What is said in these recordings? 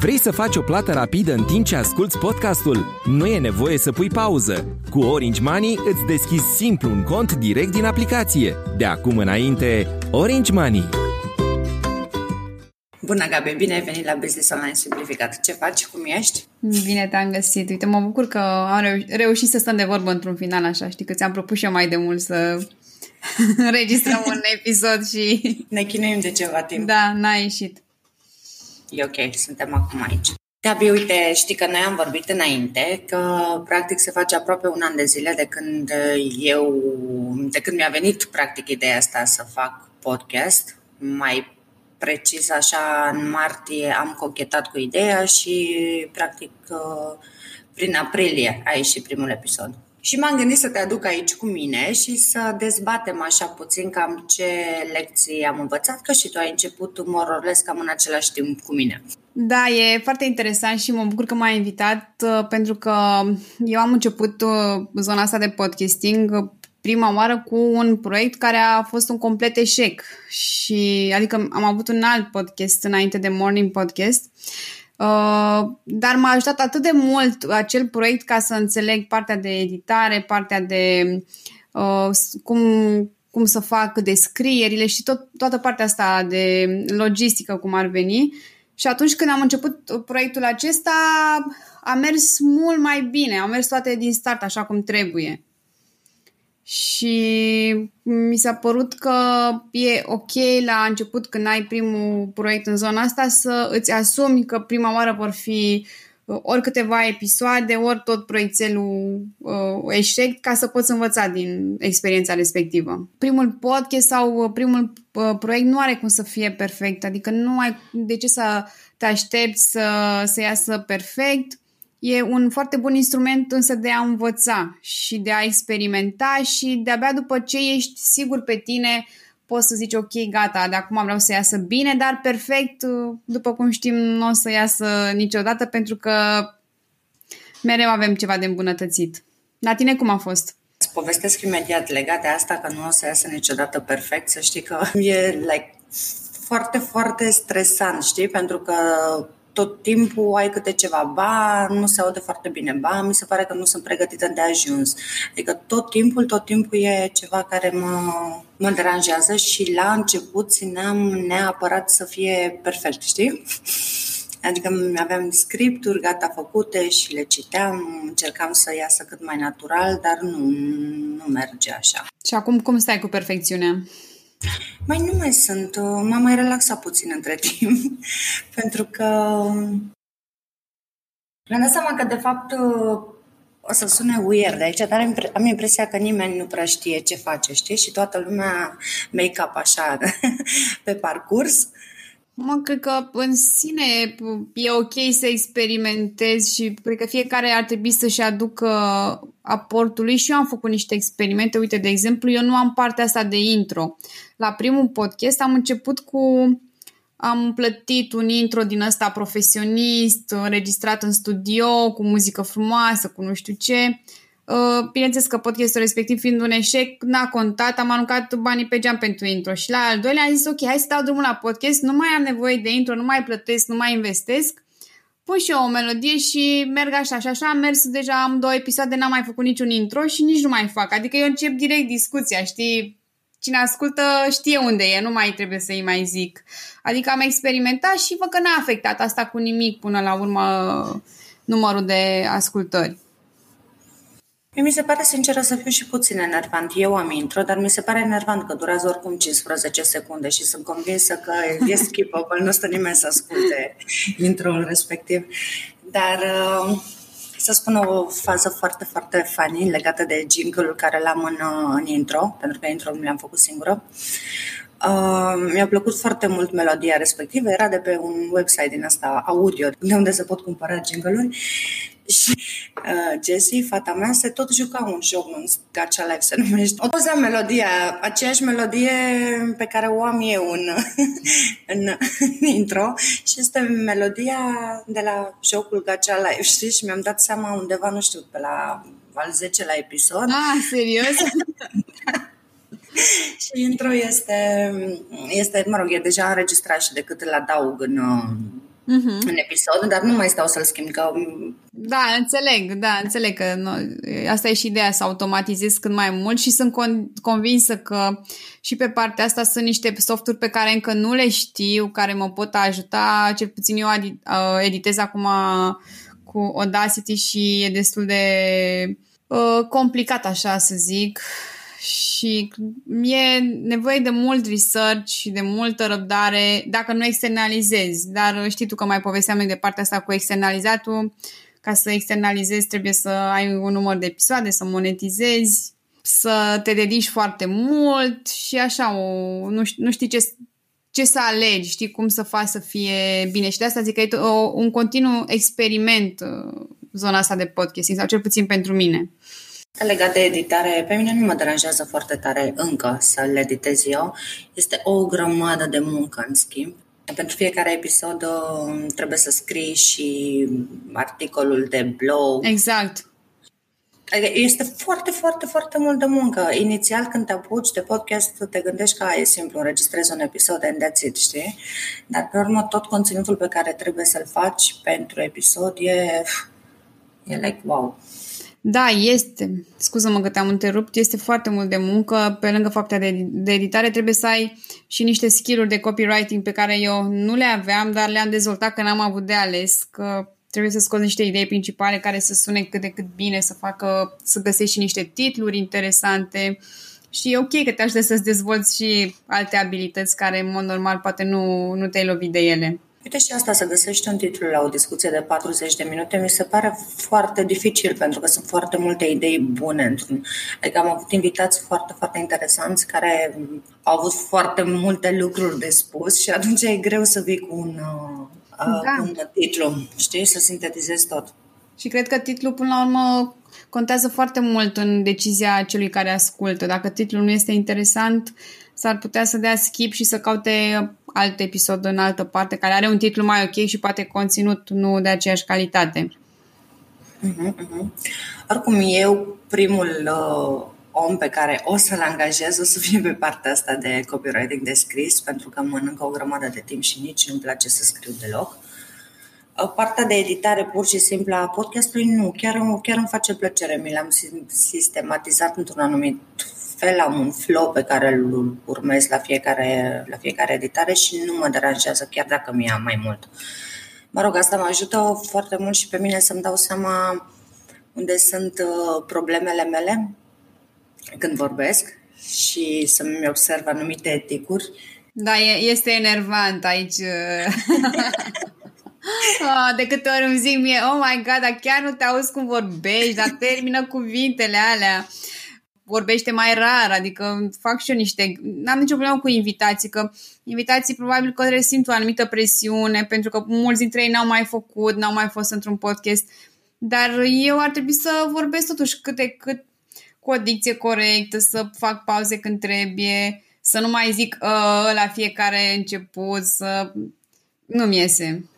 Vrei să faci o plată rapidă în timp ce asculti podcastul? Nu e nevoie să pui pauză. Cu Orange Money îți deschizi simplu un cont direct din aplicație. De acum înainte, Orange Money. Bună, Gabi! Bine ai venit la Business Online Simplificat. Ce faci? Cum ești? Bine te-am găsit. Uite, mă bucur că am reu- reușit să stăm de vorbă într-un final așa. Știi că ți-am propus și eu mai de mult să înregistrăm un episod și... Ne chinuim de ceva timp. Da, n-a ieșit e ok, suntem acum aici. Gabi, uite, știi că noi am vorbit înainte că practic se face aproape un an de zile de când eu, de când mi-a venit practic ideea asta să fac podcast, mai precis așa în martie am cochetat cu ideea și practic prin aprilie a ieșit primul episod. Și m-am gândit să te aduc aici cu mine și să dezbatem așa puțin cam ce lecții am învățat, că și tu ai început mororles cam în același timp cu mine. Da, e foarte interesant și mă bucur că m-ai invitat uh, pentru că eu am început uh, zona asta de podcasting uh, prima oară cu un proiect care a fost un complet eșec și adică am avut un alt podcast înainte de Morning Podcast Uh, dar m-a ajutat atât de mult acel proiect ca să înțeleg partea de editare, partea de uh, cum, cum să fac descrierile și tot, toată partea asta de logistică, cum ar veni. Și atunci când am început proiectul acesta, a mers mult mai bine, au mers toate din start așa cum trebuie și mi s-a părut că e ok la început când ai primul proiect în zona asta să îți asumi că prima oară vor fi uh, ori câteva episoade, ori tot proiectelul uh, eșec ca să poți învăța din experiența respectivă. Primul podcast sau uh, primul uh, proiect nu are cum să fie perfect, adică nu ai de ce să te aștepți să, să iasă perfect E un foarte bun instrument însă de a învăța și de a experimenta și de-abia după ce ești sigur pe tine poți să zici ok, gata, de acum vreau să iasă bine, dar perfect, după cum știm, nu o să iasă niciodată pentru că mereu avem ceva de îmbunătățit. La tine cum a fost? Îți povestesc imediat legat de asta că nu o să iasă niciodată perfect, să știi că e like, foarte, foarte stresant, știi? Pentru că tot timpul ai câte ceva, ba, nu se aude foarte bine, ba, mi se pare că nu sunt pregătită de ajuns. Adică tot timpul, tot timpul e ceva care mă, mă deranjează și la început țineam neapărat să fie perfect, știi? Adică aveam scripturi gata făcute și le citeam, încercam să iasă cât mai natural, dar nu, nu merge așa. Și acum cum stai cu perfecțiunea? Mai nu mai sunt, uh, m-am mai relaxat puțin între timp, pentru că mi-am dat seama că, de fapt, uh, o să sune weird aici, dar am impresia că nimeni nu prea știe ce face, știi? Și toată lumea make-up așa pe parcurs. Mă, cred că în sine e ok să experimentezi și cred că fiecare ar trebui să-și aducă aportul lui și eu am făcut niște experimente. Uite, de exemplu, eu nu am partea asta de intro. La primul podcast am început cu... Am plătit un intro din ăsta profesionist, înregistrat în studio, cu muzică frumoasă, cu nu știu ce. Uh, bineînțeles că podcastul respectiv fiind un eșec, n-a contat, am aruncat banii pe geam pentru intro. Și la al doilea am zis ok, hai să dau drumul la podcast, nu mai am nevoie de intro, nu mai plătesc, nu mai investesc, pun și eu o melodie și merg așa și așa am mers deja, am două episoade, n-am mai făcut niciun intro și nici nu mai fac, adică eu încep direct discuția, știi, cine ascultă știe unde e, nu mai trebuie să-i mai zic. Adică am experimentat și văd că n-a afectat asta cu nimic până la urmă numărul de ascultări. Mi se pare, sinceră, să fiu și puțin enervant. Eu am intro, dar mi se pare enervant că durează oricum 15 secunde și sunt convinsă că e skippable, nu stă nimeni să asculte intro-ul respectiv. Dar uh, să spun o fază foarte, foarte funny legată de jingle-ul care l-am în, uh, în intro, pentru că intro mi l-am făcut singură. Uh, mi-a plăcut foarte mult melodia respectivă, era de pe un website din asta audio, de unde se pot cumpăra jingle și uh, Jessie, fata mea, se tot juca un joc în Gacha Life, se numește. O auza melodia, aceeași melodie pe care o am eu în, în, în intro și este melodia de la jocul Gacha Life, știi? Și mi-am dat seama undeva, nu știu, pe la al 10-lea episod. Ah, serios? și intro este, este, mă rog, e deja înregistrat și decât îl adaug în, uh-huh. în episod, dar nu mai stau să-l schimb. Că... Da, înțeleg, da, înțeleg că nu, asta e și ideea, să automatizez cât mai mult și sunt con- convinsă că și pe partea asta sunt niște softuri pe care încă nu le știu, care mă pot ajuta, cel puțin eu editez acum cu Audacity și e destul de uh, complicat așa să zic și e nevoie de mult research și de multă răbdare dacă nu externalizezi. Dar știi tu că mai povesteam de partea asta cu externalizatul. Ca să externalizezi trebuie să ai un număr de episoade, să monetizezi, să te dedici foarte mult și așa, o, nu, știi, nu știi ce, ce să alegi, știi cum să faci să fie bine. Și de asta zic că e o, un continuu experiment uh, zona asta de podcasting, sau cel puțin pentru mine. Legat de editare, pe mine nu mă deranjează foarte tare încă să le editez eu. Este o grămadă de muncă, în schimb. Pentru fiecare episod uh, trebuie să scrii și articolul de blog. Exact. Adică este foarte, foarte, foarte mult de muncă. Inițial, când te apuci de podcast, te gândești că e simplu, înregistrezi un episod and that's it, știi? Dar, pe urmă, tot conținutul pe care trebuie să-l faci pentru episod e, e like wow. Da, este. Scuză-mă că te-am întrerupt. Este foarte mult de muncă. Pe lângă fapta de, de editare, trebuie să ai și niște skill-uri de copywriting pe care eu nu le aveam, dar le-am dezvoltat că n-am avut de ales. Că trebuie să scoți niște idei principale care să sune cât de cât bine, să facă, să găsești și niște titluri interesante. Și e ok că te ajută să-ți dezvolți și alte abilități care, în mod normal, poate nu, nu te-ai lovit de ele. Uite și asta, să găsești un titlu la o discuție de 40 de minute, mi se pare foarte dificil, pentru că sunt foarte multe idei bune într-un... Adică am avut invitați foarte, foarte interesanți care au avut foarte multe lucruri de spus și atunci e greu să vii cu un, uh, da. un titlu, știi, să sintetizezi tot. Și cred că titlul, până la urmă, contează foarte mult în decizia celui care ascultă. Dacă titlul nu este interesant, s-ar putea să dea skip și să caute alt episod în altă parte care are un titlu mai ok și poate conținut nu de aceeași calitate. Uh-huh, uh-huh. Oricum, eu primul uh, om pe care o să-l angajez o să fie pe partea asta de copywriting de scris, pentru că mănâncă o grămadă de timp și nici nu-mi place să scriu deloc. Uh, partea de editare pur și simplu a podcastului, nu, chiar, chiar îmi face plăcere. Mi l-am sistematizat într-un anumit fel, am un flow pe care îl urmez la fiecare, la fiecare editare și nu mă deranjează chiar dacă mi-a mai mult. Mă rog, asta mă ajută foarte mult și pe mine să-mi dau seama unde sunt uh, problemele mele când vorbesc și să-mi observ anumite eticuri. Da, este enervant aici. Oh, de câte ori îmi zic mie, oh my god, dar chiar nu te auzi cum vorbești, dar termină cuvintele alea vorbește mai rar, adică fac și eu niște... N-am nicio problemă cu invitații, că invitații probabil că resimt o anumită presiune, pentru că mulți dintre ei n-au mai făcut, n-au mai fost într-un podcast, dar eu ar trebui să vorbesc totuși cât de cât cu o dicție corectă, să fac pauze când trebuie, să nu mai zic uh, la fiecare început, să... Nu-mi iese.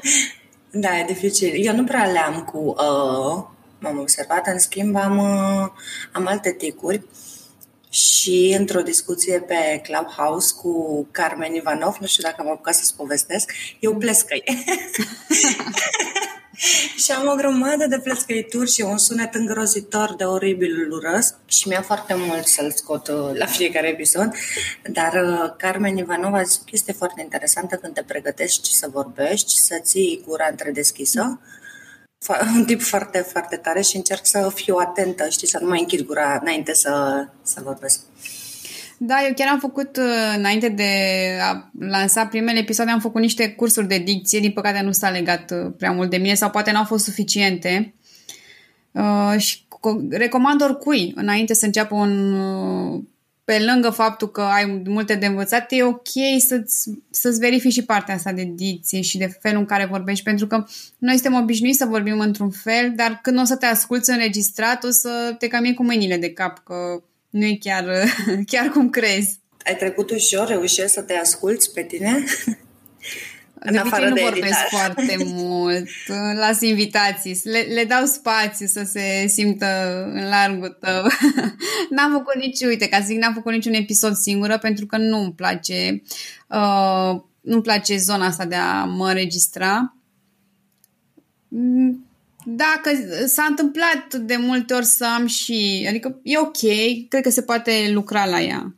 da, e dificil. Eu nu prea le-am cu uh, m-am observat. În schimb, am, uh, am alte ticuri și într-o discuție pe Clubhouse cu Carmen Ivanov, nu știu dacă am apucat să-ți povestesc, eu plescăi. și am o grămadă de plescăituri și un sunet îngrozitor de oribil îl urăsc și mi-a foarte mult să-l scot uh, la fiecare episod. Dar uh, Carmen Ivanov a zis o chestie foarte interesantă când te pregătești să vorbești, să ții gura întredeschisă un tip foarte, foarte tare și încerc să fiu atentă, știi, să nu mai închid gura înainte să, să vorbesc. Da, eu chiar am făcut, uh, înainte de a lansa primele episoade, am făcut niște cursuri de dicție, din păcate nu s-a legat uh, prea mult de mine sau poate n-au fost suficiente. Uh, și recomand oricui, înainte să înceapă un pe lângă faptul că ai multe de învățat, e ok să-ți, să-ți verifici și partea asta de dicție și de felul în care vorbești, pentru că noi suntem obișnuiți să vorbim într-un fel, dar când o să te asculți înregistrat, o să te cam cu mâinile de cap, că nu e chiar, chiar cum crezi. Ai trecut ușor, reușești să te asculți pe tine? În de obicei nu de vorbesc editar. foarte mult, las invitații, le, le dau spațiu să se simtă în largul tău. n-am făcut nici, uite, ca să zic, n-am făcut niciun episod singură pentru că nu-mi place, uh, nu-mi place zona asta de a mă înregistra. Dacă s-a întâmplat de multe ori să am și, adică e ok, cred că se poate lucra la ea.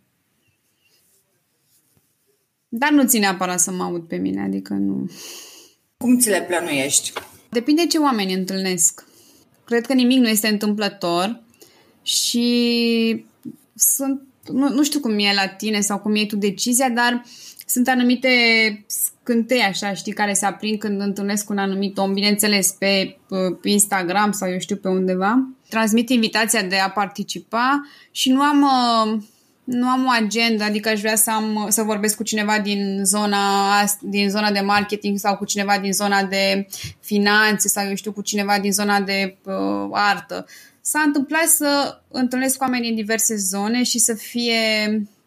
Dar nu ține neapărat să mă aud pe mine, adică nu... Cum ți le plănuiești? Depinde ce oameni întâlnesc. Cred că nimic nu este întâmplător și sunt, nu, nu știu cum e la tine sau cum e tu decizia, dar sunt anumite scântei așa, știi, care se aprind când întâlnesc un anumit om, bineînțeles, pe, pe Instagram sau eu știu pe undeva. Transmit invitația de a participa și nu am... Uh, nu am o agenda, adică aș vrea să, am, să vorbesc cu cineva din zona, din zona de marketing sau cu cineva din zona de finanțe sau eu știu cu cineva din zona de uh, artă. S-a întâmplat să întâlnesc cu oameni în diverse zone și să fie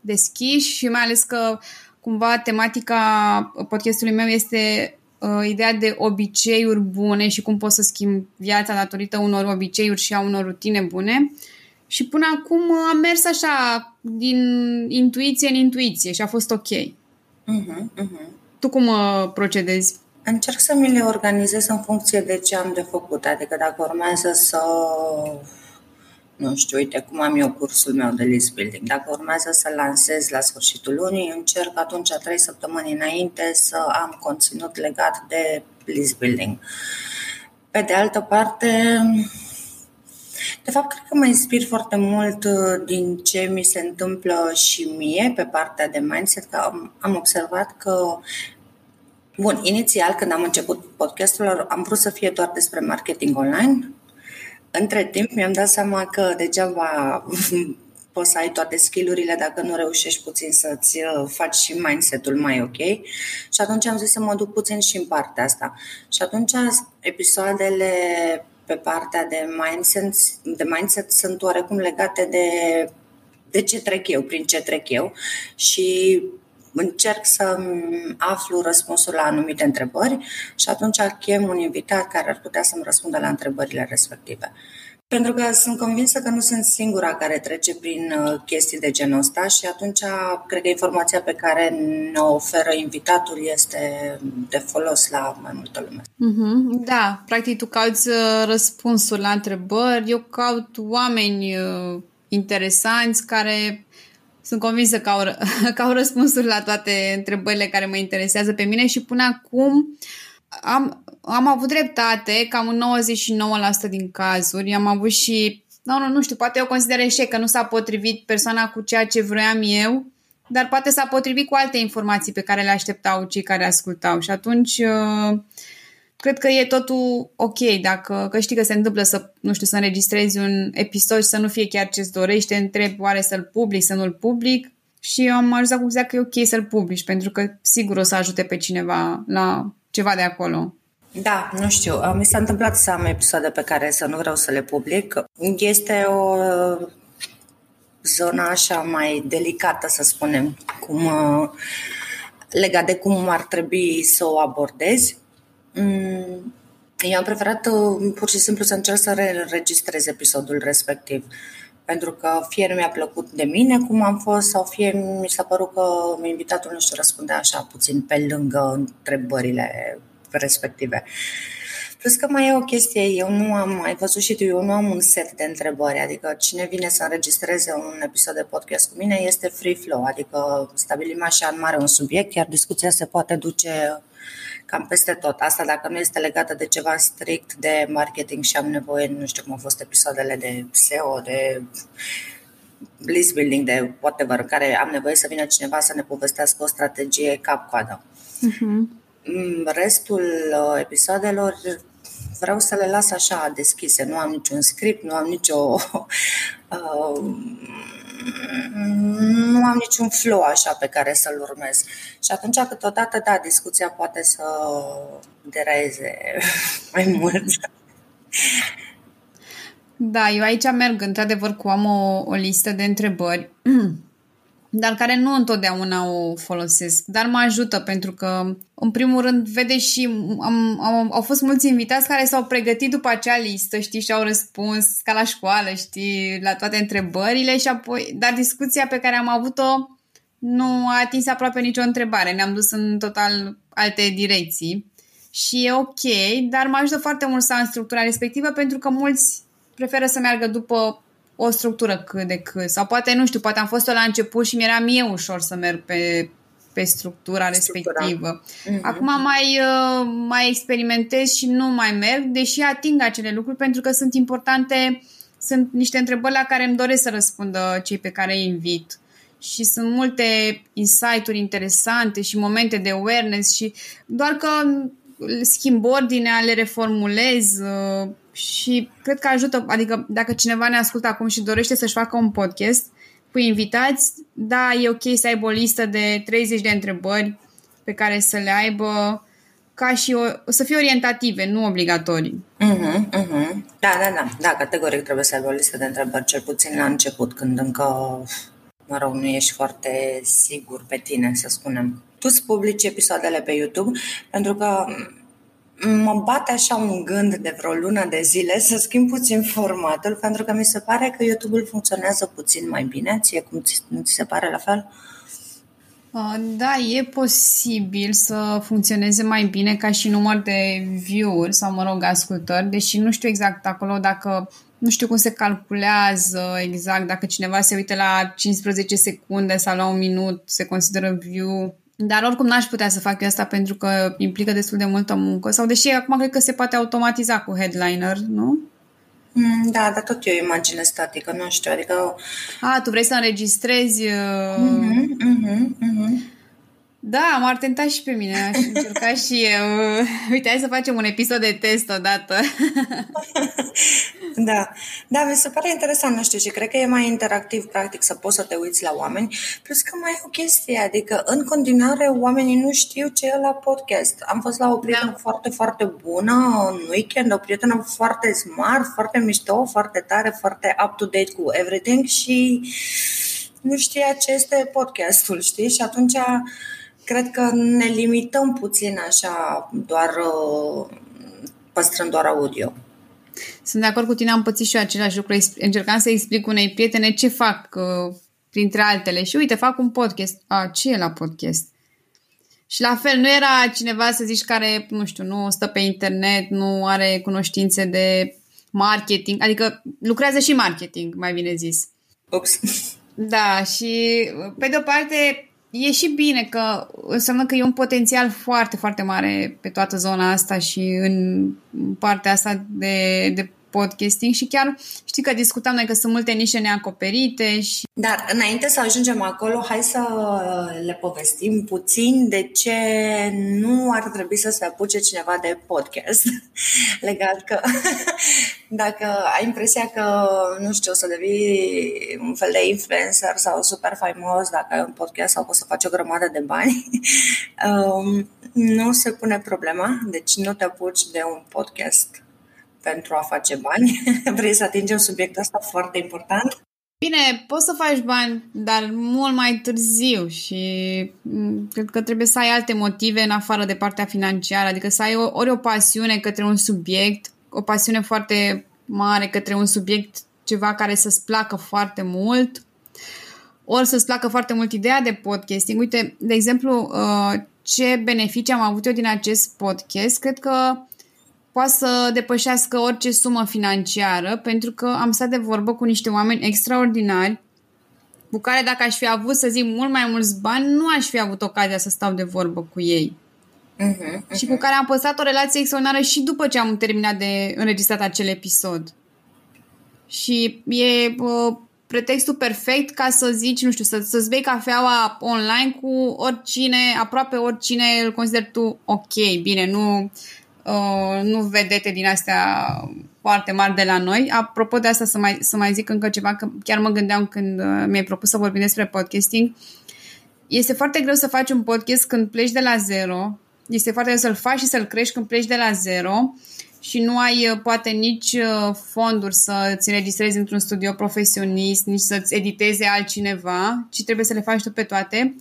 deschiși și mai ales că cumva tematica podcastului meu este uh, ideea de obiceiuri bune și cum poți să schimbi viața datorită unor obiceiuri și a unor rutine bune. Uh, și până acum am mers așa, din intuiție în intuiție și a fost ok. Uh-huh, uh-huh. Tu cum uh, procedezi? Încerc să mi le organizez în funcție de ce am de făcut. Adică dacă urmează să nu știu, uite cum am eu cursul meu de list building. Dacă urmează să lansez la sfârșitul lunii, încerc atunci trei săptămâni înainte să am conținut legat de list building. Pe de altă parte, de fapt, cred că mă inspir foarte mult uh, din ce mi se întâmplă și mie pe partea de mindset, că am, am observat că Bun, inițial când am început podcastul, am vrut să fie doar despre marketing online. Între timp mi-am dat seama că degeaba poți să ai toate skillurile dacă nu reușești puțin să-ți uh, faci și mindset-ul mai ok. Și atunci am zis să mă duc puțin și în partea asta. Și atunci episoadele pe partea de mindset, de mindset sunt oarecum legate de, de ce trec eu, prin ce trec eu și încerc să aflu răspunsul la anumite întrebări și atunci chem un invitat care ar putea să-mi răspundă la întrebările respective. Pentru că sunt convinsă că nu sunt singura care trece prin uh, chestii de genul ăsta și atunci cred că informația pe care ne oferă invitatul este de folos la mai multă lume. Mm-hmm. Da, practic tu cauți uh, răspunsuri la întrebări, eu caut oameni uh, interesanți care sunt convinsă că au, că au răspunsuri la toate întrebările care mă interesează pe mine și până acum am, am avut dreptate, cam în 99% din cazuri. Am avut și, nu, nu, nu știu, poate eu consider eșec că nu s-a potrivit persoana cu ceea ce vroiam eu, dar poate s-a potrivit cu alte informații pe care le așteptau cei care ascultau. Și atunci uh, cred că e totul ok dacă, că știi că se întâmplă să, nu știu, să înregistrezi un episod și să nu fie chiar ce-ți dorești, te întrebi oare să-l public, să nu-l public și eu am ajuns cu concluzia că e ok să-l publici pentru că sigur o să ajute pe cineva la ceva de acolo. Da, nu știu. Mi s-a întâmplat să am episoade pe care să nu vreau să le public. Este o zonă așa mai delicată, să spunem, cum, legat de cum ar trebui să o abordezi. Mm, eu am preferat pur și simplu să încerc să registrez episodul respectiv. Pentru că fie nu mi-a plăcut de mine cum am fost sau fie mi s-a părut că invitatul nu știu răspundea așa puțin pe lângă întrebările respective. Plus că mai e o chestie, eu nu am, ai văzut și tu, eu nu am un set de întrebări, adică cine vine să înregistreze un episod de podcast cu mine este free flow, adică stabilim așa în mare un subiect, iar discuția se poate duce cam peste tot. Asta dacă nu este legată de ceva strict de marketing și am nevoie, nu știu cum au fost episoadele de SEO, de list building, de whatever, în care am nevoie să vină cineva să ne povestească o strategie cap-coadă. Uh-huh. Restul uh, episoadelor vreau să le las așa deschise, nu am niciun script, nu am nicio uh, nu am niciun flow așa pe care să-l urmez. Și atunci, câteodată, da, discuția poate să dereze mai mult. Da, eu aici merg, într-adevăr, cu am o, o listă de întrebări dar care nu întotdeauna o folosesc, dar mă ajută pentru că, în primul rând, vede și am, am, au fost mulți invitați care s-au pregătit după acea listă, știi, și au răspuns ca la școală, știi, la toate întrebările și apoi, dar discuția pe care am avut-o nu a atins aproape nicio întrebare, ne-am dus în total alte direcții și e ok, dar mă ajută foarte mult să am structura respectivă pentru că mulți preferă să meargă după o structură cât de cât. Sau poate, nu știu, poate am fost-o la început și mi-era mie ușor să merg pe, pe structura, structura. respectivă. Mm-hmm. Acum mai, uh, mai experimentez și nu mai merg, deși ating acele lucruri pentru că sunt importante, sunt niște întrebări la care îmi doresc să răspundă cei pe care îi invit. Și sunt multe insight-uri interesante și momente de awareness și doar că schimb ordinea, le reformulez, uh, și cred că ajută, adică dacă cineva ne ascultă acum și dorește să-și facă un podcast cu invitați, da, e ok să aibă o listă de 30 de întrebări pe care să le aibă ca și o, să fie orientative, nu obligatorii. Uh-huh, uh-huh. Da, da, da. Da, categoric trebuie să aibă o listă de întrebări, cel puțin la început, când încă, mă rog, nu ești foarte sigur pe tine, să spunem. Tu îți publici episoadele pe YouTube pentru că mă bate așa un gând de vreo lună de zile să schimb puțin formatul, pentru că mi se pare că YouTube-ul funcționează puțin mai bine. Ție cum ți, nu ți se pare la fel? Da, e posibil să funcționeze mai bine ca și număr de view-uri sau, mă rog, ascultări, deși nu știu exact acolo dacă nu știu cum se calculează exact, dacă cineva se uită la 15 secunde sau la un minut, se consideră view dar oricum n-aș putea să fac eu asta pentru că implică destul de multă muncă. Sau deși acum cred că se poate automatiza cu headliner, nu? Mm, da, dar tot e o imagine statică, nu știu, adică... A, tu vrei să înregistrezi... Uh... Mm-hmm, mm-hmm, mm-hmm. Da, m-ar tenta și pe mine, aș încerca și eu. Uite, hai să facem un episod de test odată. da, da, mi se pare interesant, nu știu, și cred că e mai interactiv, practic, să poți să te uiți la oameni. Plus că mai e o chestie, adică, în continuare, oamenii nu știu ce e la podcast. Am fost la o prietenă da. foarte, foarte bună în weekend, o prietenă foarte smart, foarte mișto, foarte tare, foarte up-to-date cu everything și nu știa ce este podcastul, știi? Și atunci cred că ne limităm puțin așa, doar uh, păstrând doar audio. Sunt de acord cu tine, am pățit și eu același lucru. Încercam să explic unei prietene ce fac, uh, printre altele. Și uite, fac un podcast. A, ce e la podcast? Și la fel, nu era cineva, să zici, care, nu știu, nu stă pe internet, nu are cunoștințe de marketing, adică lucrează și marketing, mai bine zis. Ups. Da, și pe de o parte e și bine că înseamnă că e un potențial foarte, foarte mare pe toată zona asta și în partea asta de, de podcasting și chiar știi că discutam noi că sunt multe nișe neacoperite și... Dar înainte să ajungem acolo, hai să le povestim puțin de ce nu ar trebui să se apuce cineva de podcast. Legat că dacă ai impresia că, nu știu, o să devii un fel de influencer sau super faimos dacă ai un podcast sau poți să faci o grămadă de bani, um, nu se pune problema, deci nu te apuci de un podcast pentru a face bani. Vrei să atingem subiectul ăsta foarte important? Bine, poți să faci bani, dar mult mai târziu și mm, cred că trebuie să ai alte motive în afară de partea financiară, adică să ai ori o pasiune către un subiect, o pasiune foarte mare către un subiect, ceva care să-ți placă foarte mult, ori să-ți placă foarte mult ideea de podcasting. Uite, de exemplu, uh, ce beneficii am avut eu din acest podcast, cred că poate să depășească orice sumă financiară, pentru că am stat de vorbă cu niște oameni extraordinari, cu care dacă aș fi avut, să zic, mult mai mulți bani, nu aș fi avut ocazia să stau de vorbă cu ei. Uh-huh, uh-huh. Și cu care am păstrat o relație extraordinară și după ce am terminat de înregistrat acel episod. Și e uh, pretextul perfect ca să zici, nu știu, să, să-ți bei cafeaua online cu oricine, aproape oricine îl consideri tu ok, bine, nu uh, nu vedete din astea foarte mari de la noi. Apropo de asta, să mai, să mai zic încă ceva, că chiar mă gândeam când uh, mi-ai propus să vorbim despre podcasting. Este foarte greu să faci un podcast când pleci de la zero. Este foarte greu să-l faci și să-l crești când pleci de la zero și nu ai uh, poate nici uh, fonduri să ți înregistrezi într-un studio profesionist, nici să-ți editeze altcineva, ci trebuie să le faci tu pe toate.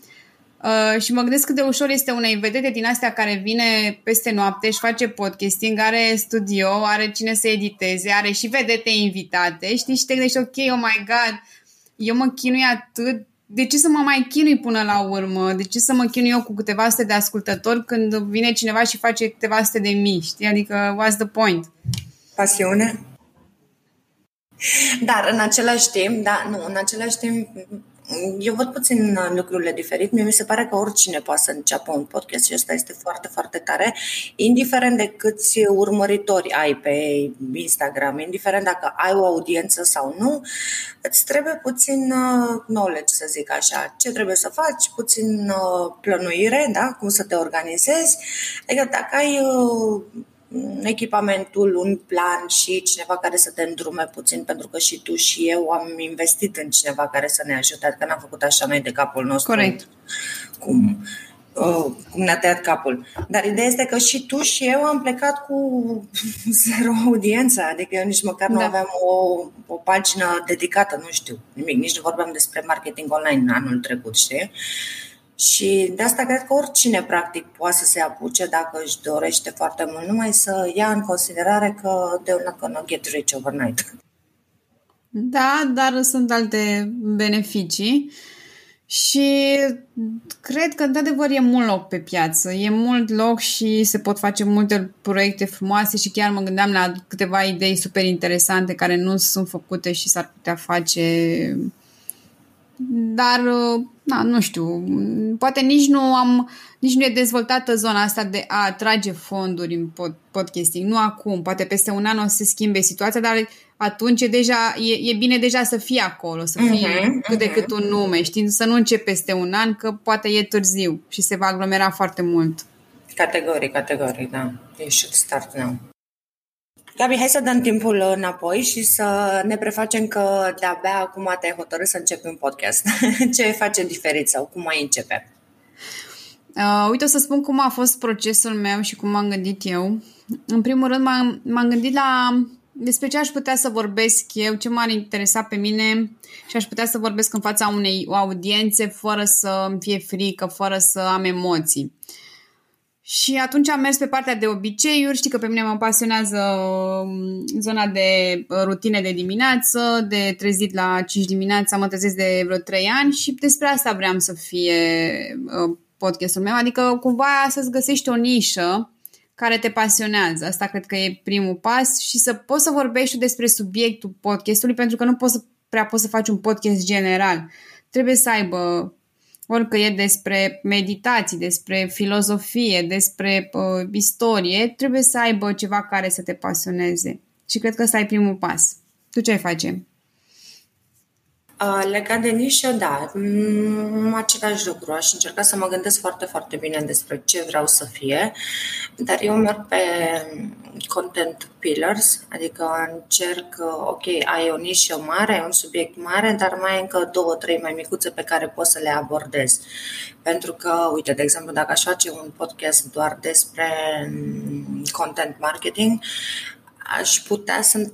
Uh, și mă gândesc cât de ușor este unei vedete din astea care vine peste noapte și face podcasting, are studio, are cine să editeze, are și vedete invitate, știi? Și te gândești, ok, oh my god, eu mă chinui atât, de ce să mă mai chinui până la urmă? De ce să mă chinui eu cu câteva sute de ascultători când vine cineva și face câteva sute de mii, știi? Adică, what's the point? Pasiune? Dar în același timp, da, nu, în același timp eu văd puțin uh, lucrurile diferit. Mie mi se pare că oricine poate să înceapă un podcast și asta este foarte, foarte tare, indiferent de câți urmăritori ai pe Instagram, indiferent dacă ai o audiență sau nu, îți trebuie puțin uh, knowledge, să zic așa. Ce trebuie să faci, puțin uh, plănuire, da? cum să te organizezi. Adică dacă ai echipamentul, un plan și cineva care să te îndrume puțin, pentru că și tu și eu am investit în cineva care să ne ajute, adică n-am făcut așa noi de capul nostru. Corect. Cum, uh, cum ne-a tăiat capul. Dar ideea este că și tu și eu am plecat cu zero audiență, adică eu nici măcar da. nu aveam o, o pagină dedicată, nu știu, nimic, nici nu vorbeam despre marketing online anul trecut, știi? Și de asta cred că oricine practic poate să se apuce dacă își dorește foarte mult, numai să ia în considerare că they're not gonna get rich overnight. Da, dar sunt alte beneficii și cred că într-adevăr e mult loc pe piață, e mult loc și se pot face multe proiecte frumoase și chiar mă gândeam la câteva idei super interesante care nu sunt făcute și s-ar putea face dar na, nu știu, poate nici nu am, nici nu e dezvoltată zona asta de a atrage fonduri în pod, podcasting. Nu acum, poate peste un an o să se schimbe situația, dar atunci e, deja, e, e bine deja să fii acolo, să fii uh-huh, cât de cât un nume, știi? Să nu începi peste un an, că poate e târziu și se va aglomera foarte mult. Categoric, categoric, da. You should start now. Gabi, hai să dăm timpul înapoi și să ne prefacem că de-abia acum te-ai hotărât să începi un podcast. Ce face diferit sau cum ai începe? Uh, uite, o să spun cum a fost procesul meu și cum m-am gândit eu. În primul rând, m-am, m-am gândit la despre ce aș putea să vorbesc eu, ce m-ar interesa pe mine și aș putea să vorbesc în fața unei audiențe fără să îmi fie frică, fără să am emoții. Și atunci am mers pe partea de obiceiuri, știi că pe mine mă pasionează um, zona de uh, rutine de dimineață, de trezit la 5 dimineața, mă trezesc de vreo 3 ani și despre asta vreau să fie uh, podcastul meu, adică cumva să-ți găsești o nișă care te pasionează. Asta cred că e primul pas și să poți să vorbești despre subiectul podcastului pentru că nu poți să, prea poți să faci un podcast general. Trebuie să aibă orică e despre meditații, despre filozofie, despre uh, istorie, trebuie să aibă ceva care să te pasioneze. Și cred că ăsta e primul pas. Tu ce ai face? Legat de nișă, da, mm, același lucru. Aș încerca să mă gândesc foarte, foarte bine despre ce vreau să fie, dar eu merg pe content pillars, adică încerc, ok, ai o nișă mare, ai un subiect mare, dar mai ai încă două, trei mai micuțe pe care poți să le abordezi. Pentru că, uite, de exemplu, dacă aș face un podcast doar despre mm, content marketing, aș putea, sunt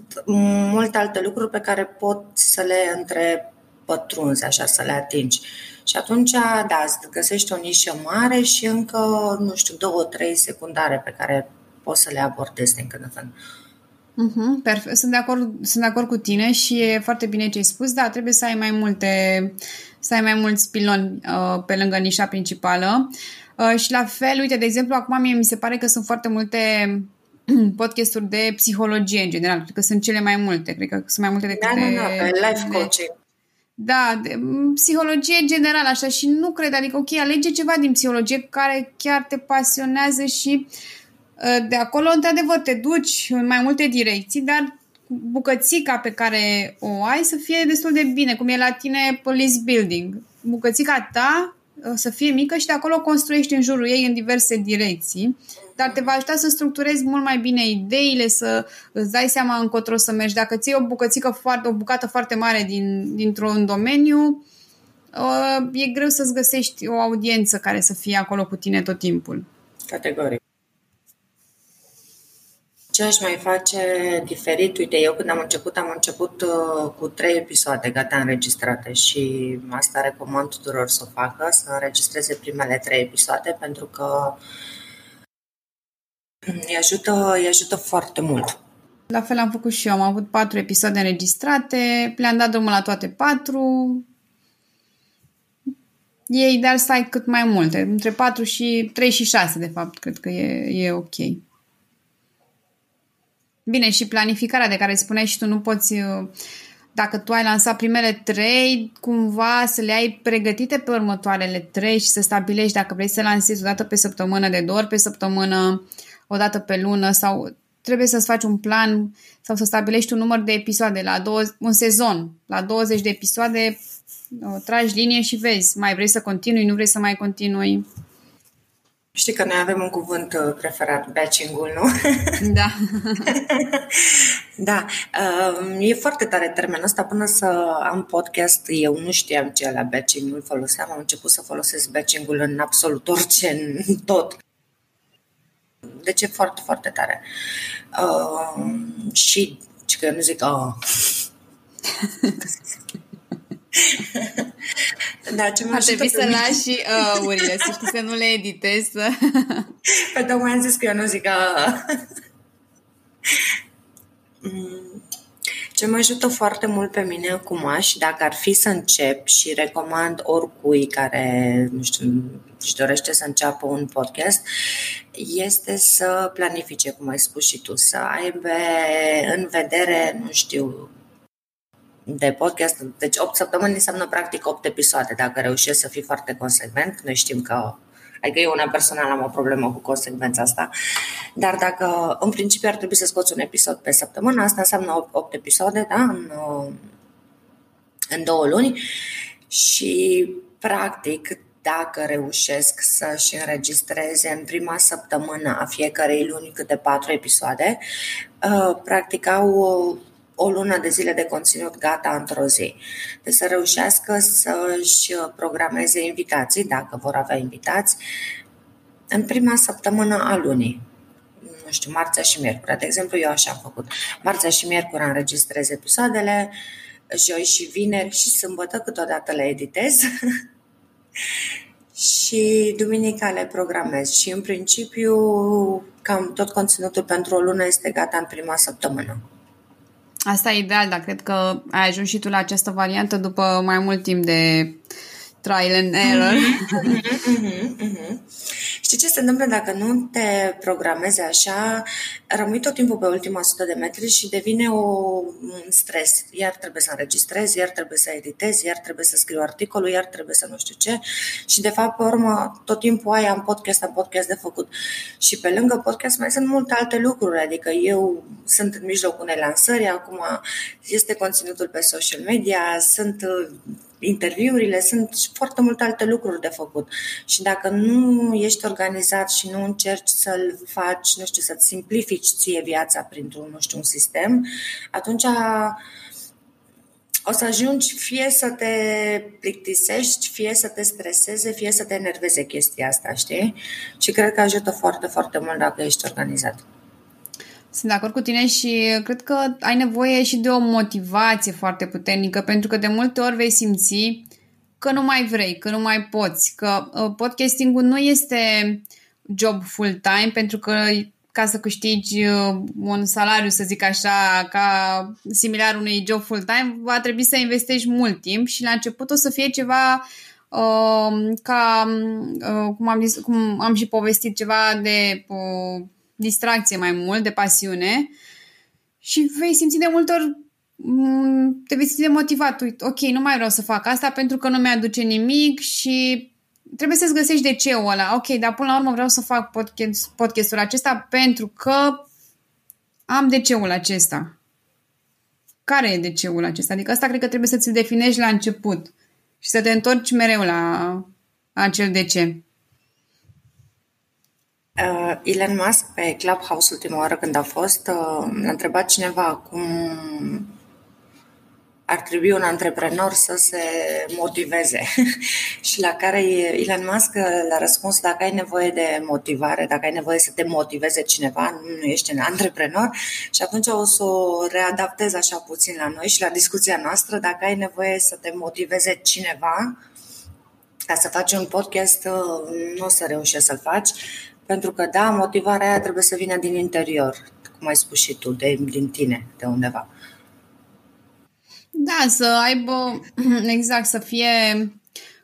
multe alte lucruri pe care pot să le întreb pătrunzi, așa, să le atingi. Și atunci, da, îți găsești o nișă mare și încă, nu știu, două, trei secundare pe care poți să le abordezi din când în când. Uh-huh, perfect. Sunt de, acord, sunt de acord cu tine și e foarte bine ce ai spus. Da, trebuie să ai mai multe, să ai mai mulți piloni uh, pe lângă nișa principală. Uh, și la fel, uite, de exemplu, acum mie mi se pare că sunt foarte multe podcasturi de psihologie în general. Cred că sunt cele mai multe. Cred că sunt mai multe decât da, de... Da, da, life coaching. Da, de, psihologie general, așa, și nu cred, adică, ok, alege ceva din psihologie care chiar te pasionează și uh, de acolo, într-adevăr, te duci în mai multe direcții, dar bucățica pe care o ai să fie destul de bine, cum e la tine pe list building. Bucățica ta uh, să fie mică și de acolo construiești în jurul ei în diverse direcții, dar te va ajuta să structurezi mult mai bine ideile, să îți dai seama încotro să mergi. Dacă ții o bucățică foarte, o bucată foarte mare din, dintr-un domeniu, uh, e greu să-ți găsești o audiență care să fie acolo cu tine tot timpul. Categoric. Ce aș mai face diferit? Uite, eu când am început, am început uh, cu trei episoade gata înregistrate și asta recomand tuturor să o facă, să înregistreze primele trei episoade pentru că îi ajută, îi ajută foarte mult. La fel am făcut și eu. Am avut patru episoade înregistrate, le-am dat drumul la toate patru. E ideal să ai cât mai multe, între 4 și 3 și 6, de fapt, cred că e, e ok. Bine, și planificarea de care spuneai și tu, nu poți, uh, dacă tu ai lansat primele trei, cumva să le ai pregătite pe următoarele trei și să stabilești dacă vrei să lansezi o dată pe săptămână, de două ori pe săptămână, o dată pe lună sau trebuie să-ți faci un plan sau să stabilești un număr de episoade, la două, un sezon, la 20 de episoade, o tragi linie și vezi, mai vrei să continui, nu vrei să mai continui. Știi că noi avem un cuvânt uh, preferat, batching-ul, nu? Da. da. Um, e foarte tare termenul ăsta. Până să am podcast, eu nu știam ce la batching-ul foloseam. Am început să folosesc batching-ul în absolut orice, în tot. Deci e foarte, foarte tare. Uh, și, și că eu nu zic, oh. Da, ce Ar trebui să lași uh, urile, să știi să nu le editezi. Să... Păi tocmai am zis că eu nu zic că... Mm. Ce mă ajută foarte mult pe mine acum și dacă ar fi să încep și recomand oricui care, nu știu, își dorește să înceapă un podcast, este să planifice, cum ai spus și tu, să aibă în vedere, nu știu, de podcast. Deci 8 săptămâni înseamnă practic 8 episoade. Dacă reușești să fii foarte consecvent, noi știm că Adică eu una personal am o problemă cu consecvența asta. Dar dacă în principiu ar trebui să scoți un episod pe săptămână, asta înseamnă 8, 8 episoade, da? În, în două luni. Și practic dacă reușesc să-și înregistreze în prima săptămână a fiecarei luni câte patru episoade, uh, practic au o lună de zile de conținut gata într-o zi. Deci să reușească să-și programeze invitații, dacă vor avea invitați, în prima săptămână a lunii. Nu știu, marțea și miercuri. De exemplu, eu așa am făcut. Marțea și miercuri înregistrez episoadele, joi și vineri și sâmbătă câteodată le editez și duminica le programez. Și în principiu, cam tot conținutul pentru o lună este gata în prima săptămână. Asta e ideal, dar cred că ai ajuns și tu la această variantă după mai mult timp de trial and error. Mm-hmm, mm-hmm, mm-hmm. Știi ce se întâmplă dacă nu te programezi așa? Rămâi tot timpul pe ultima sută de metri și devine o, un stres. Iar trebuie să înregistrezi, iar trebuie să editezi, iar trebuie să scriu articolul, iar trebuie să nu știu ce. Și de fapt, pe urmă, tot timpul ai am podcast, am podcast de făcut. Și pe lângă podcast mai sunt multe alte lucruri. Adică eu sunt în mijlocul unei lansări, acum este conținutul pe social media, sunt interviurile, sunt foarte multe alte lucruri de făcut. Și dacă nu ești organizat și nu încerci să-l faci, nu știu, să-ți simplifici ție viața printr-un, nu știu, un sistem, atunci o să ajungi fie să te plictisești, fie să te streseze, fie să te enerveze chestia asta, știi? Și cred că ajută foarte, foarte mult dacă ești organizat. Sunt de acord cu tine și cred că ai nevoie și de o motivație foarte puternică, pentru că de multe ori vei simți că nu mai vrei, că nu mai poți, că uh, podcastingul nu este job full-time, pentru că ca să câștigi uh, un salariu, să zic așa, ca similar unui job full-time, va trebui să investești mult timp și la început o să fie ceva uh, ca, uh, cum, am zis, cum am și povestit, ceva de uh, distracție mai mult, de pasiune și vei simți de multe ori mm, te vei simți demotivat. Uite, ok, nu mai vreau să fac asta pentru că nu mi-aduce nimic și trebuie să-ți găsești de ce ăla. Ok, dar până la urmă vreau să fac podcast, podcastul acesta pentru că am de ceul acesta. Care e de ceul acesta? Adică asta cred că trebuie să ți-l definești la început și să te întorci mereu la acel de ce? Uh, Elon Musk pe Clubhouse ultima oară când a fost, uh, l-a întrebat cineva cum ar trebui un antreprenor să se motiveze. și la care Elon Musk l-a răspuns, dacă ai nevoie de motivare, dacă ai nevoie să te motiveze cineva, nu ești un antreprenor. Și atunci o să o readaptez așa puțin la noi și la discuția noastră, dacă ai nevoie să te motiveze cineva, ca să faci un podcast, nu o să reușești să-l faci, pentru că, da, motivarea aia trebuie să vină din interior, cum ai spus și tu, de, din tine, de undeva. Da, să aibă, exact, să fie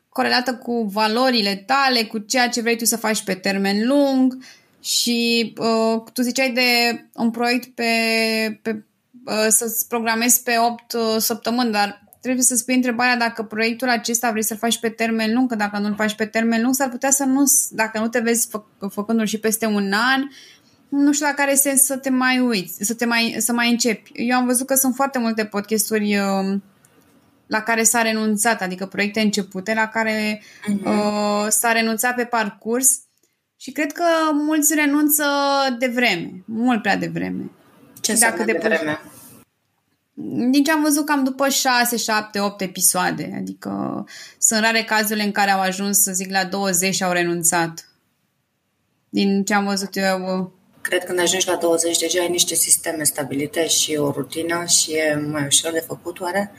corelată cu valorile tale, cu ceea ce vrei tu să faci pe termen lung și uh, tu ziceai de un proiect pe, pe uh, să-ți programezi pe 8 uh, săptămâni, dar trebuie să spui întrebarea dacă proiectul acesta vrei să-l faci pe termen lung, că dacă nu-l faci pe termen lung, s-ar putea să nu, dacă nu te vezi fă, făcându-l și peste un an, nu știu dacă are sens să te mai uiți, să, te mai, să mai începi. Eu am văzut că sunt foarte multe podcasturi uh, la care s-a renunțat, adică proiecte începute la care uh-huh. uh, s-a renunțat pe parcurs și cred că mulți renunță de vreme, mult prea de vreme. Ce dacă de vreme? Din ce am văzut, cam după 6, 7, 8 episoade. Adică sunt rare cazurile în care au ajuns, să zic, la 20 și au renunțat. Din ce am văzut eu, Cred că când ajungi la 20 deja ai niște sisteme stabilite și o rutină și e mai ușor de făcut, oare?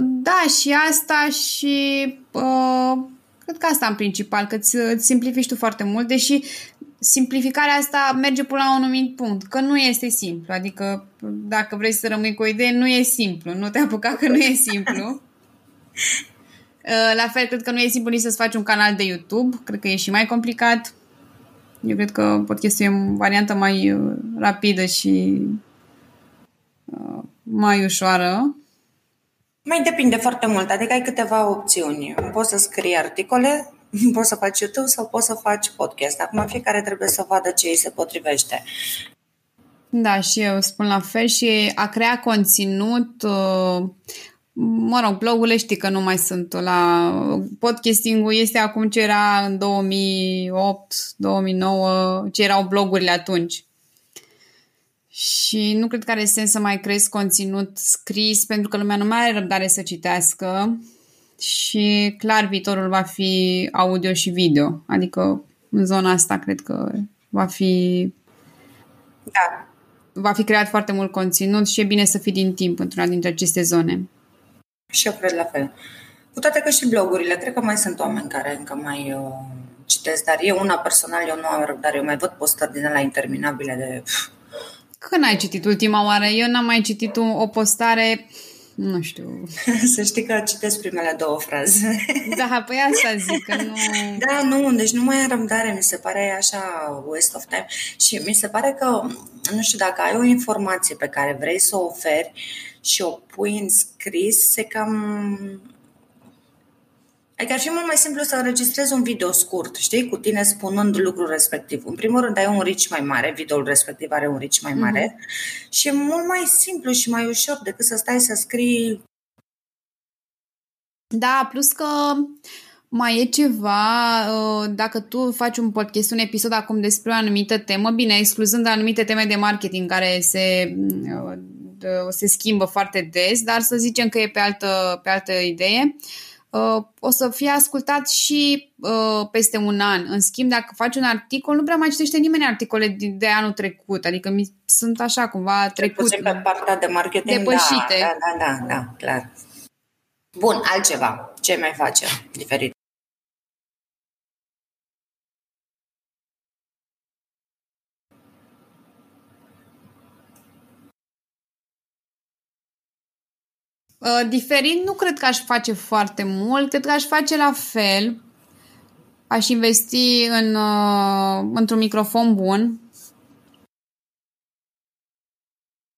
Da, și asta și uh, cred că asta în principal, că îți, îți simplifici tu foarte mult, deși simplificarea asta merge până la un anumit punct, că nu este simplu. Adică dacă vrei să rămâi cu o idee, nu e simplu. Nu te apuca că nu e simplu. Uh, la fel, cred că nu e simplu nici să-ți faci un canal de YouTube. Cred că e și mai complicat. Eu cred că podcastul e o variantă mai uh, rapidă și uh, mai ușoară. Mai depinde foarte mult, adică ai câteva opțiuni. Poți să scrii articole, poți să faci YouTube sau poți să faci podcast. Acum fiecare trebuie să vadă ce îi se potrivește. Da, și eu spun la fel și a crea conținut uh, Mă rog, blogurile știi că nu mai sunt la... Podcastingul este acum ce era în 2008, 2009, ce erau blogurile atunci. Și nu cred că are sens să mai crezi conținut scris pentru că lumea nu mai are răbdare să citească și clar viitorul va fi audio și video. Adică în zona asta cred că va fi da. va fi creat foarte mult conținut și e bine să fii din timp într-una dintre aceste zone. Și eu cred la fel. Cu toate că și blogurile, cred că mai sunt oameni care încă mai uh, citesc, dar eu una personal, eu nu am răbdare, eu mai văd postări din la interminabile de... Când ai citit ultima oară? Eu n-am mai citit o postare nu știu. Să știi că citesc primele două fraze. Da, păi asta zic, că nu... Da, nu, deci nu mai am răbdare, mi se pare așa waste of time. Și mi se pare că, nu știu, dacă ai o informație pe care vrei să o oferi și o pui în scris, se cam Adică ar fi mult mai simplu să înregistrezi un video scurt, știi, cu tine spunând lucrul respectiv. În primul rând ai un reach mai mare, videoul respectiv are un reach mai mare mm-hmm. și e mult mai simplu și mai ușor decât să stai să scrii. Da, plus că mai e ceva, uh, dacă tu faci un podcast, un episod acum despre o anumită temă, bine, excluzând anumite teme de marketing care se, uh, se schimbă foarte des, dar să zicem că e pe altă, pe altă idee, uh, uh, o să fie ascultat și uh, peste un an. În schimb, dacă faci un articol, nu prea mai citește nimeni articole de, de anul trecut. Adică mi, sunt așa cumva trecut. Puțin pe partea de marketing, depășite. Da, da, da, da, da, clar. Bun, altceva. Ce mai face diferit? Diferit nu cred că aș face foarte mult, cred că aș face la fel. Aș investi în, uh, într-un microfon bun.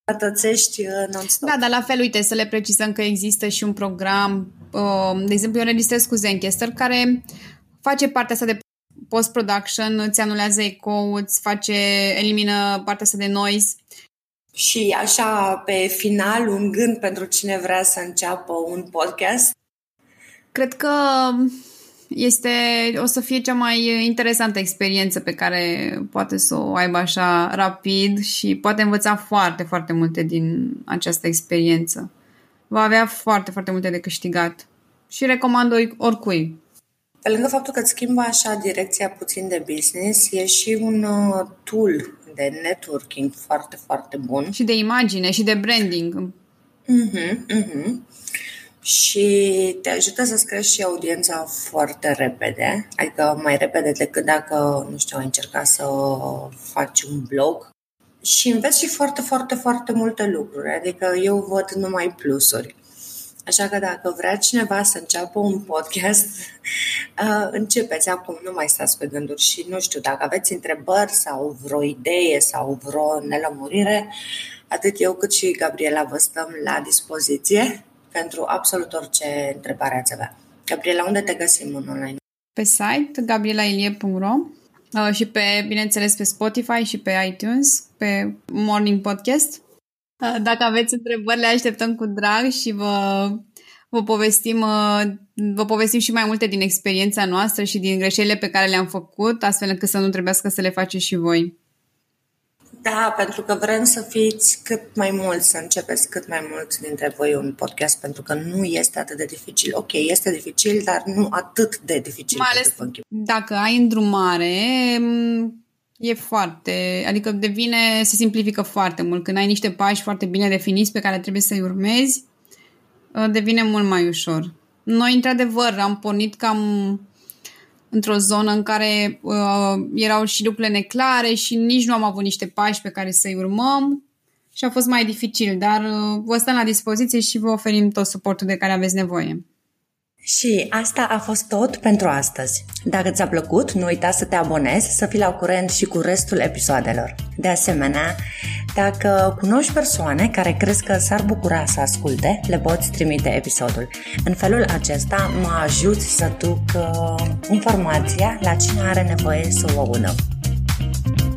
Atățești uh, non-stop. Da, dar la fel, uite, să le precizăm că există și un program, uh, de exemplu, eu înregistrez cu Zencaster, care face partea asta de post-production, îți anulează eco îți face, elimină partea asta de noise și așa, pe final, un gând pentru cine vrea să înceapă un podcast? Cred că este, o să fie cea mai interesantă experiență pe care poate să o aibă așa rapid și poate învăța foarte, foarte multe din această experiență. Va avea foarte, foarte multe de câștigat și recomand oricui. Pe lângă faptul că îți schimbă așa direcția puțin de business, e și un uh, tool de networking foarte, foarte bun. Și de imagine și de branding. Uh-huh, uh-huh. Și te ajută să-ți crești și audiența foarte repede, adică mai repede decât dacă, nu știu, ai încercat să faci un blog. Și înveți și foarte, foarte, foarte multe lucruri, adică eu văd numai plusuri. Așa că dacă vrea cineva să înceapă un podcast, uh, începeți acum, nu mai stați pe gânduri și nu știu, dacă aveți întrebări sau vreo idee sau vreo nelămurire, atât eu cât și Gabriela vă stăm la dispoziție pentru absolut orice întrebare ați avea. Gabriela, unde te găsim în online? Pe site gabrielailie.ro uh, și pe, bineînțeles, pe Spotify și pe iTunes, pe Morning Podcast. Uh, dacă aveți întrebări, le așteptăm cu drag și vă, vă, povestim, uh, vă povestim și mai multe din experiența noastră și din greșelile pe care le-am făcut, astfel încât să nu trebuiască să le faceți și voi. Da, pentru că vrem să fiți cât mai mulți, să începeți cât mai mulți dintre voi un podcast, pentru că nu este atât de dificil. Ok, este dificil, dar nu atât de dificil. Mai ales dacă ai îndrumare, e foarte, adică devine, se simplifică foarte mult. Când ai niște pași foarte bine definiți pe care trebuie să-i urmezi, ă, devine mult mai ușor. Noi, într-adevăr, am pornit cam într-o zonă în care uh, erau și lucrurile neclare și nici nu am avut niște pași pe care să-i urmăm și a fost mai dificil, dar uh, vă stăm la dispoziție și vă oferim tot suportul de care aveți nevoie. Și asta a fost tot pentru astăzi. Dacă ți-a plăcut, nu uita să te abonezi, să fii la curent și cu restul episoadelor. De asemenea, dacă cunoști persoane care crezi că s-ar bucura să asculte, le poți trimite episodul. În felul acesta mă ajuți să duc uh, informația la cine are nevoie să o audă.